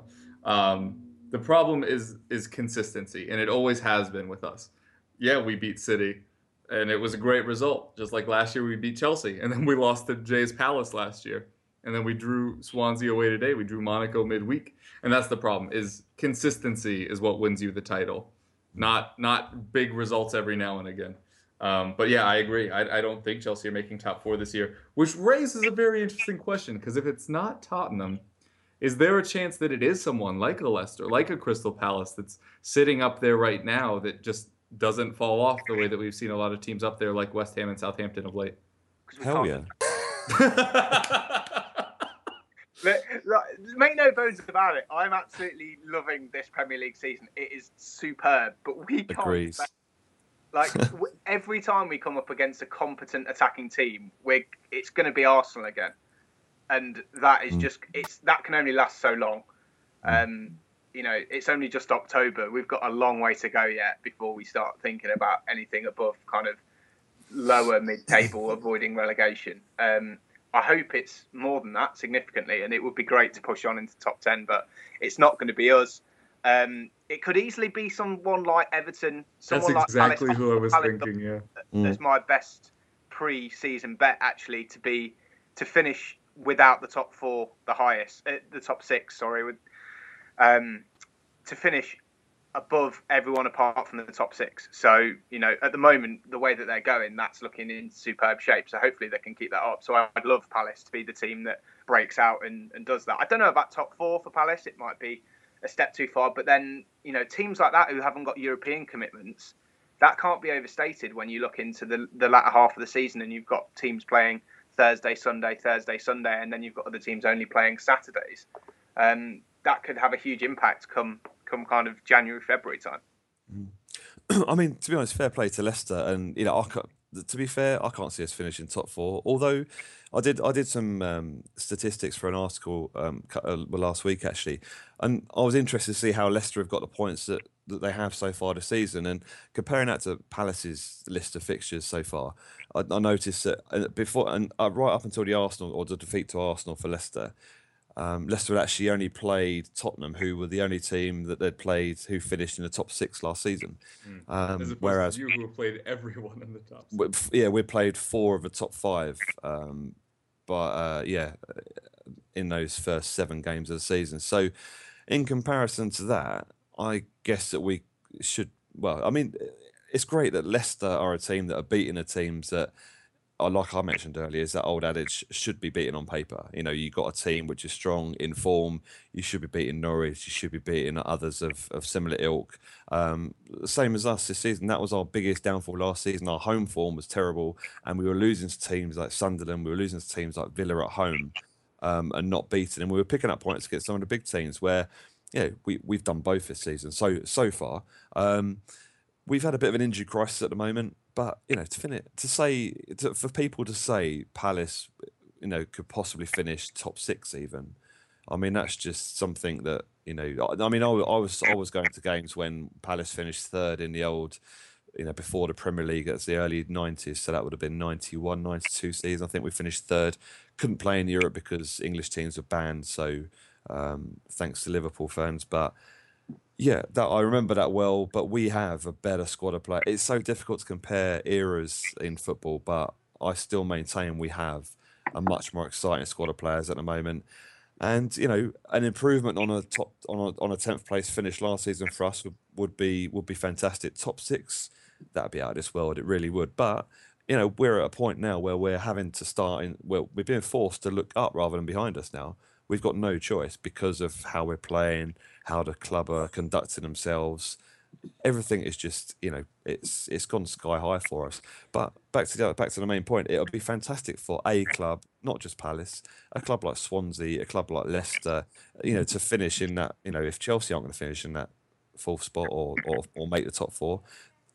Um, the problem is is consistency, and it always has been with us. Yeah, we beat City, and it was a great result. Just like last year, we beat Chelsea, and then we lost to Jay's Palace last year, and then we drew Swansea away today. We drew Monaco midweek, and that's the problem. Is consistency is what wins you the title, not not big results every now and again. Um, but yeah, I agree. I, I, don't think Chelsea are making top four this year, which raises a very interesting question because if it's not Tottenham, is there a chance that it is someone like a Leicester, like a Crystal Palace that's sitting up there right now that just doesn't fall off the way that we've seen a lot of teams up there like West Ham and Southampton of late? Hell yeah. [laughs] make no bones about it. I'm absolutely loving this Premier League season. It is superb, but we can't. Agrees. Like every time we come up against a competent attacking team, we're it's going to be Arsenal again and that is mm. just it's that can only last so long. Mm. Um, you know, it's only just October. We've got a long way to go yet before we start thinking about anything above kind of lower mid-table, [laughs] avoiding relegation. Um, I hope it's more than that significantly, and it would be great to push on into top ten. But it's not going to be us. Um, it could easily be someone like Everton. Someone That's exactly like Palace, who I was Palace, thinking. Yeah, mm. my best pre-season bet actually to be to finish without the top four, the highest, uh, the top six, sorry, with, um, to finish above everyone apart from the top six. So, you know, at the moment, the way that they're going, that's looking in superb shape. So hopefully they can keep that up. So I'd love Palace to be the team that breaks out and, and does that. I don't know about top four for Palace. It might be a step too far. But then, you know, teams like that who haven't got European commitments, that can't be overstated when you look into the, the latter half of the season and you've got teams playing – Thursday, Sunday, Thursday, Sunday, and then you've got other teams only playing Saturdays. Um, that could have a huge impact come come kind of January, February time. Mm. [clears throat] I mean, to be honest, fair play to Leicester, and you know, I, to be fair, I can't see us finishing top four. Although I did, I did some um, statistics for an article um, uh, last week actually, and I was interested to see how Leicester have got the points that, that they have so far this season, and comparing that to Palace's list of fixtures so far. I, I noticed that uh, before and uh, right up until the Arsenal or the defeat to Arsenal for Leicester, um, Leicester had actually only played Tottenham, who were the only team that they'd played who finished in the top six last season. Mm. Um, whereas you who played everyone in the top. Six. Yeah, we played four of the top five, um, but uh, yeah, in those first seven games of the season. So, in comparison to that, I guess that we should. Well, I mean, it's great that Leicester are a team that are beating the teams that uh, like I mentioned earlier, is that old adage should be beaten on paper. You know, you got a team which is strong in form. You should be beating Norwich. You should be beating others of, of similar ilk. Um, same as us this season. That was our biggest downfall last season. Our home form was terrible, and we were losing to teams like Sunderland. We were losing to teams like Villa at home, um, and not beating. And we were picking up points against some of the big teams where, yeah, we we've done both this season. So so far. Um, we've had a bit of an injury crisis at the moment, but you know, to finish, to say to, for people to say Palace, you know, could possibly finish top six even. I mean, that's just something that you know. I, I mean, I, I, was I was going to games when Palace finished third in the old, you know, before the Premier League. That's the early '90s, so that would have been 91, 92 season. I think we finished third. Couldn't play in Europe because English teams were banned. So, um, thanks to Liverpool fans, but yeah, that I remember that well. But we have a better squad of players. It's so difficult to compare eras in football, but I still maintain we have a much more exciting squad of players at the moment. And you know, an improvement on a top on a on a tenth place finish last season for us would, would be would be fantastic. Top six, that'd be out of this world. It really would. But you know, we're at a point now where we're having to start in. Well, we're being forced to look up rather than behind us now. We've got no choice because of how we're playing how the club are conducting themselves. Everything is just, you know, it's it's gone sky high for us. But back to the back to the main point, it would be fantastic for a club, not just Palace, a club like Swansea, a club like Leicester, you know, to finish in that, you know, if Chelsea aren't going to finish in that fourth spot or, or or make the top four,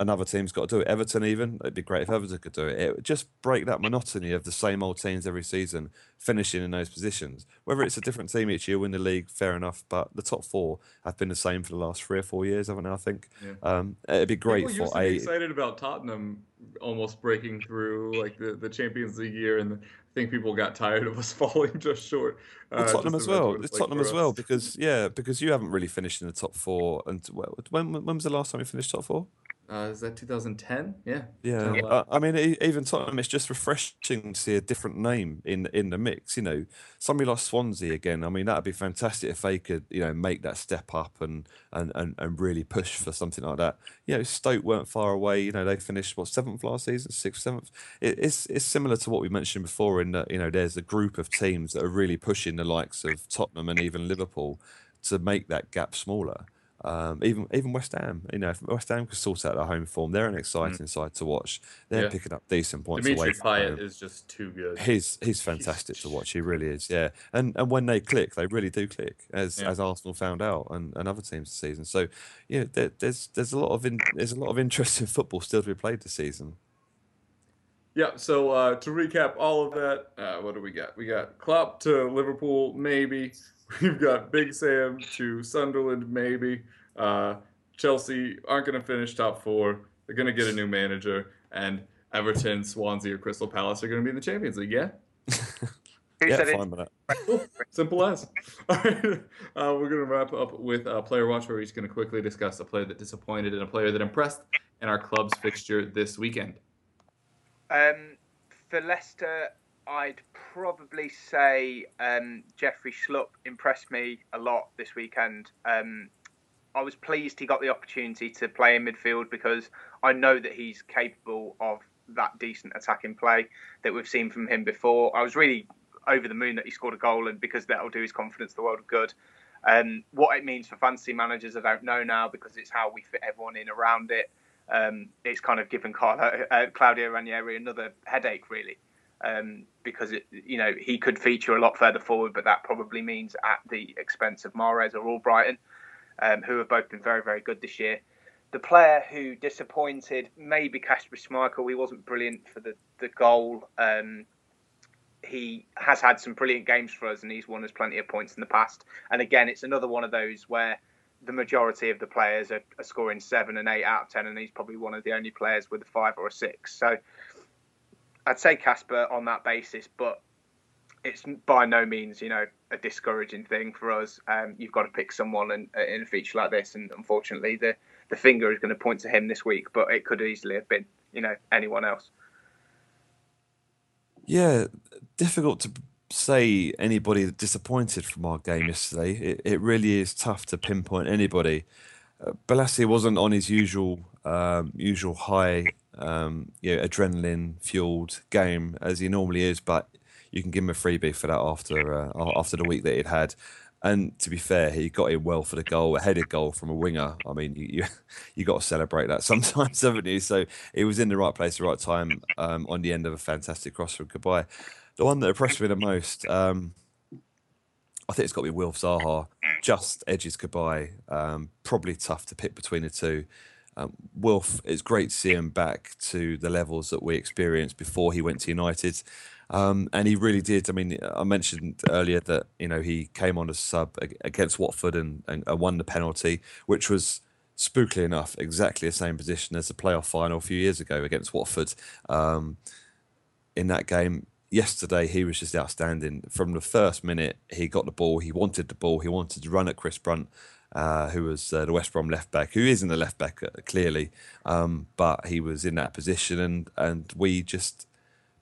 another team's got to do it. Everton, even it'd be great if Everton could do it. It would just break that monotony of the same old teams every season finishing in those positions. Whether it's a different team each year win the league, fair enough. But the top four have been the same for the last three or four years, haven't they? I think. Yeah. Um, it'd be great People for a. excited about Tottenham almost breaking through like the, the Champions League year, and I think people got tired of us [laughs] falling just short. Uh, well, Tottenham as well. It's like Tottenham as well because yeah, because you haven't really finished in the top four. And when when was the last time you finished top four? Uh, is that 2010? Yeah. Yeah. Uh, I mean, even Tottenham, it's just refreshing to see a different name in in the mix. You know, somebody like Swansea again. I mean, that'd be fantastic if they could, you know, make that step up and and and, and really push for something like that. You know, Stoke weren't far away. You know, they finished what seventh last season, sixth, seventh. It, it's it's similar to what we mentioned before in that you know there's a group of teams that are really pushing the likes of Tottenham and even Liverpool to make that gap smaller. Um, even even West Ham, you know, if West Ham could sort out their home form, they're an exciting mm. side to watch. They're yeah. picking up decent points Dimitri away. Payet is just too good. He's he's fantastic he's... to watch. He really is. Yeah, and and when they click, they really do click, as yeah. as Arsenal found out, and, and other teams this season. So, yeah, there, there's there's a lot of in, there's a lot of interesting [laughs] football still to be played this season. Yeah, so uh, to recap all of that, uh, what do we got? We got Klopp to Liverpool, maybe. We've got Big Sam to Sunderland, maybe. Uh, Chelsea aren't going to finish top four. They're going to get a new manager, and Everton, Swansea, or Crystal Palace are going to be in the Champions League. Yeah. yeah, fine with that. [laughs] Simple as. [laughs] All right. Uh, we're going to wrap up with a player watch where we're just going to quickly discuss a player that disappointed and a player that impressed in our club's fixture this weekend. Um, for Leicester, I'd probably say um, Jeffrey Schlupp impressed me a lot this weekend. Um, I was pleased he got the opportunity to play in midfield because I know that he's capable of that decent attacking play that we've seen from him before. I was really over the moon that he scored a goal, and because that'll do his confidence the world of good. Um, what it means for fantasy managers, I don't know now because it's how we fit everyone in around it. Um, it's kind of given Carlo, uh, Claudio Ranieri another headache, really um, because it, you know he could feature a lot further forward, but that probably means at the expense of Mahrez or Albrighton, um, who have both been very very good this year. The player who disappointed maybe Kasper Schmeichel. He wasn't brilliant for the the goal. Um, he has had some brilliant games for us, and he's won us plenty of points in the past. And again, it's another one of those where the majority of the players are, are, scoring seven and eight out of ten, and he's probably one of the only players with a five or a six. So I'd say Kasper on that basis, but it's by no means, you know, a discouraging thing for us. Um, you've got to pick someone in, in a feature like this, and unfortunately, the the finger is going to point to him this week, but it could easily have been, you know, anyone else. Yeah, difficult to say anybody disappointed from our game yesterday. It, it really is tough to pinpoint anybody. Uh, Bolasie wasn't on his usual um, usual high um, you know, adrenaline fueled game as he normally is, but you can give him a freebie for that after uh, after the week that he'd had. And to be fair, he got in well for the goal, a headed goal from a winger. I mean, you you, [laughs] you got to celebrate that [laughs] sometimes, haven't you? So he was in the right place, the right time, um, on the end of a fantastic cross from Cabaye. The one that impressed me the most, um, I think it's got to be Wilf Zaha. Just edges Cabaye. Um, probably tough to pick between the two. Um, Wilf, it's great to see him back to the levels that we experienced before he went to United. Um, and he really did. I mean, I mentioned earlier that you know he came on as sub against Watford and, and, and won the penalty, which was spookily enough exactly the same position as the playoff final a few years ago against Watford. Um, in that game, yesterday he was just outstanding. From the first minute, he got the ball. He wanted the ball. He wanted to run at Chris Brunt. Uh, who was uh, the West Brom left back, who isn't a left back uh, clearly, um, but he was in that position, and and we just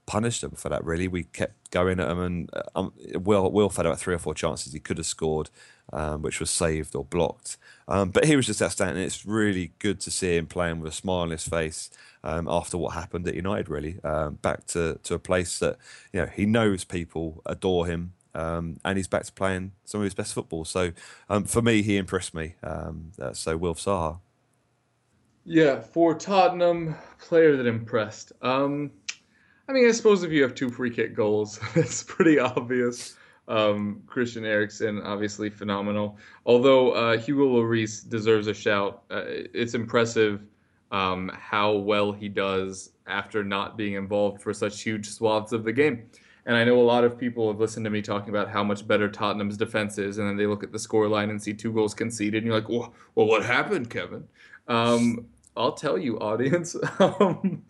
punished them for that. Really, we kept going at them, and uh, um, Will Will had about three or four chances he could have scored, um, which was saved or blocked. Um, but he was just outstanding. It's really good to see him playing with a smile on his face um, after what happened at United. Really, um, back to to a place that you know he knows people adore him. Um, and he's back to playing some of his best football. So, for me, he impressed me. Uh, so, Wilf Zaha. Yeah, for Tottenham, player that impressed. Um, I mean, I suppose if you have two free kick goals, [laughs] it's pretty obvious. Um, Christian Eriksen, obviously phenomenal. Although uh, Hugo Lloris deserves a shout. Uh, it's impressive um, how well he does after not being involved for such huge swaths of the game. And I know a lot of people have listened to me talking about how much better Tottenham's defense is, and then they look at the scoreline and see two goals conceded, and you're like, well, well what happened, Kevin? Um, I'll tell you, audience. [laughs] Um,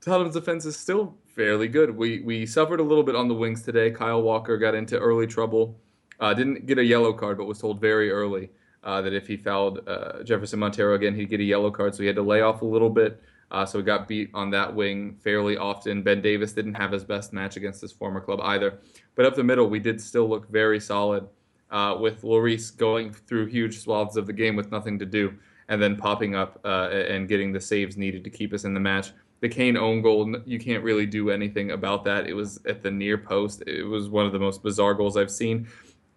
Tottenham's defense is still fairly good. We we suffered a little bit on the wings today. Kyle Walker got into early trouble. Uh, didn't get a yellow card, but was told very early uh, that if he fouled uh, Jefferson Montero again, he'd get a yellow card. So he had to lay off a little bit. Uh, so he got beat on that wing fairly often. Ben Davies didn't have his best match against his former club either. But up the middle, we did still look very solid uh, with Lloris going through huge swaths of the game with nothing to do and then popping up uh, and getting the saves needed to keep us in the match the Kane own goal, you can't really do anything about that. It was at the near post. It was one of the most bizarre goals I've seen.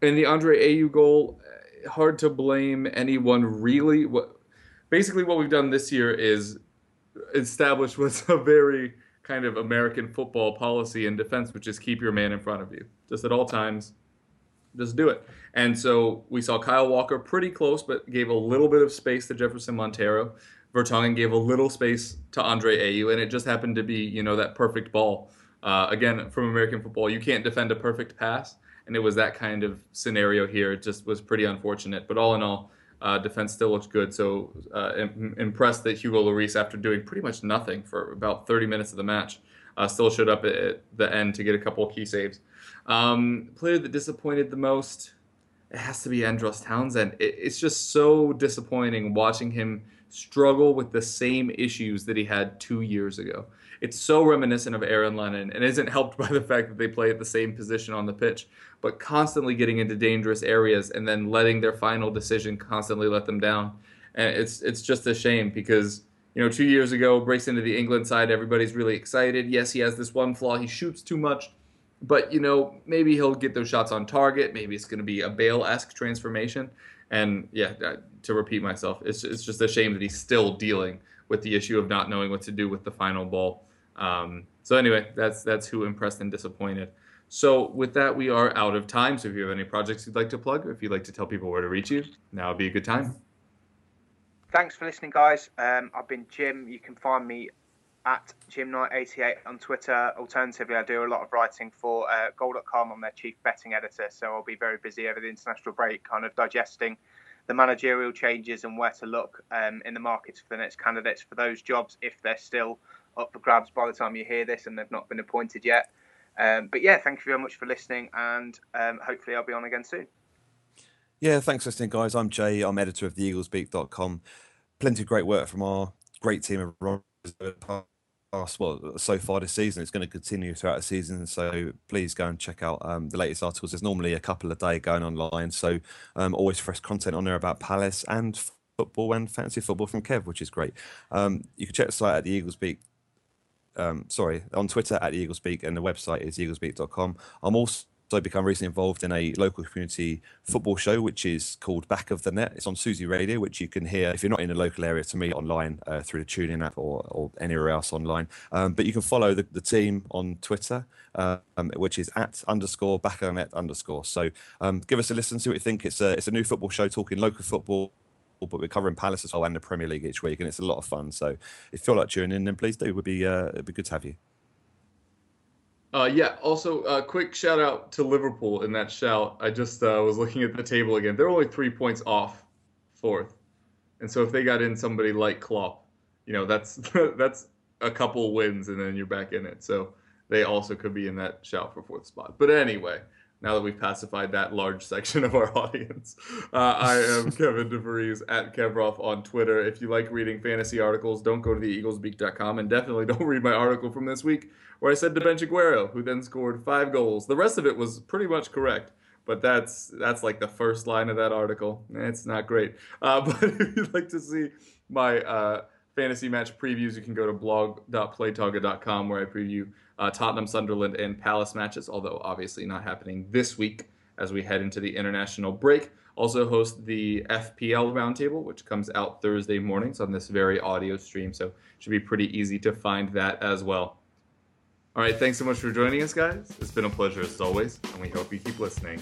And the Andre Ayew goal, hard to blame anyone really. What basically what we've done this year is establish [laughs] what's a very kind of American football policy in defense, which is keep your man in front of you, just at all times. Just do it. And so we saw Kyle Walker pretty close, but gave a little bit of space to Jefferson Montero. Vertonghen gave a little space to Andre Ayew, and it just happened to be, you know, that perfect ball. Uh, again, from American football, you can't defend a perfect pass, and it was that kind of scenario here. It just was pretty unfortunate. But all in all, uh, defense still looks good. So uh, Im- impressed that Hugo Lloris, after doing pretty much nothing for about 30 minutes of the match, uh, still showed up at the end to get a couple key saves. Um, player that disappointed the most, it has to be Andros Townsend. It, it's just so disappointing watching him struggle with the same issues that he had two years ago. It's so reminiscent of Aaron Lennon and isn't helped by the fact that they play at the same position on the pitch, but constantly getting into dangerous areas and then letting their final decision constantly let them down. And it's it's just a shame because you know two years ago breaks into the England side, everybody's really excited. Yes, he has this one flaw, he shoots too much, but you know maybe he'll get those shots on target. Maybe it's going to be a Bale-esque transformation. And yeah, to repeat myself, it's it's just a shame that he's still dealing with the issue of not knowing what to do with the final ball. Um, so anyway, that's that's who impressed and disappointed. So with that, we are out of time. So if you have any projects you'd like to plug, or if you'd like to tell people where to reach you, now would be a good time. Thanks for listening, guys. Um, I've been Jim. You can find me at JimKnight88 on Twitter. Alternatively, I do a lot of writing for uh, Goal.com. I'm their chief betting editor, so I'll be very busy over the international break, kind of digesting the managerial changes and where to look um, in the markets for the next candidates for those jobs if they're still up for grabs by the time you hear this and they've not been appointed yet. Um, but yeah, thank you very much for listening, and um, hopefully I'll be on again soon. Yeah, thanks for listening, guys. I'm Jay. I'm editor of theeaglesbeak.com. Plenty of great work from our great team of past well so far this season. It's going to continue throughout the season, so please go and check out um, the latest articles. There's normally a couple a day going online, so um, always fresh content on there about Palace and football and fancy football from Kev, which is great. Um, you can check the site at the Eagles Beak um, sorry, on Twitter at the EaglesBeak, and the website is eaglesbeak.com. I'm also so become recently involved in a local community football show, which is called Back of the Net. It's on Susy Radio, which you can hear if you're not in the local area to me online uh, through the TuneIn app or, or anywhere else online. Um, but you can follow the, the team on Twitter, um, which is at underscore back of the net underscore. So um, give us a listen, see what you think. It's a, it's a new football show talking local football but we're covering Palace as well and the Premier League each week, and it's a lot of fun. So if you feel like tuning in, then please do. It would be uh, it'd be good to have you. Uh, yeah. Also, a uh, quick shout out to Liverpool in that shout. I just uh, was looking at the table again. They're only three points off fourth, and so if they got in somebody like Klopp, you know, that's [laughs] that's a couple wins and then you're back in it. So they also could be in that shout for fourth spot. But anyway, now that we've pacified that large section of our [laughs] audience. Uh, I am [laughs] Kevin DeVries at Kevroff on Twitter. If you like reading fantasy articles, don't go to the eaglesbeak.com and definitely don't read my article from this week where I said to bench Aguero, who then scored five goals. The rest of it was pretty much correct. But that's that's like the first line of that article. It's not great. Uh, [laughs] but if you'd like to see my uh, fantasy match previews, you can go to blog.playtoga.com where I preview uh, Tottenham, Sunderland, and Palace matches, although obviously not happening this week as we head into the international break. Also host the FPL Roundtable, which comes out Thursday mornings on this very audio stream, so it should be pretty easy to find that as well. All right, thanks so much for joining us, guys. It's been a pleasure as always, and we hope you keep listening.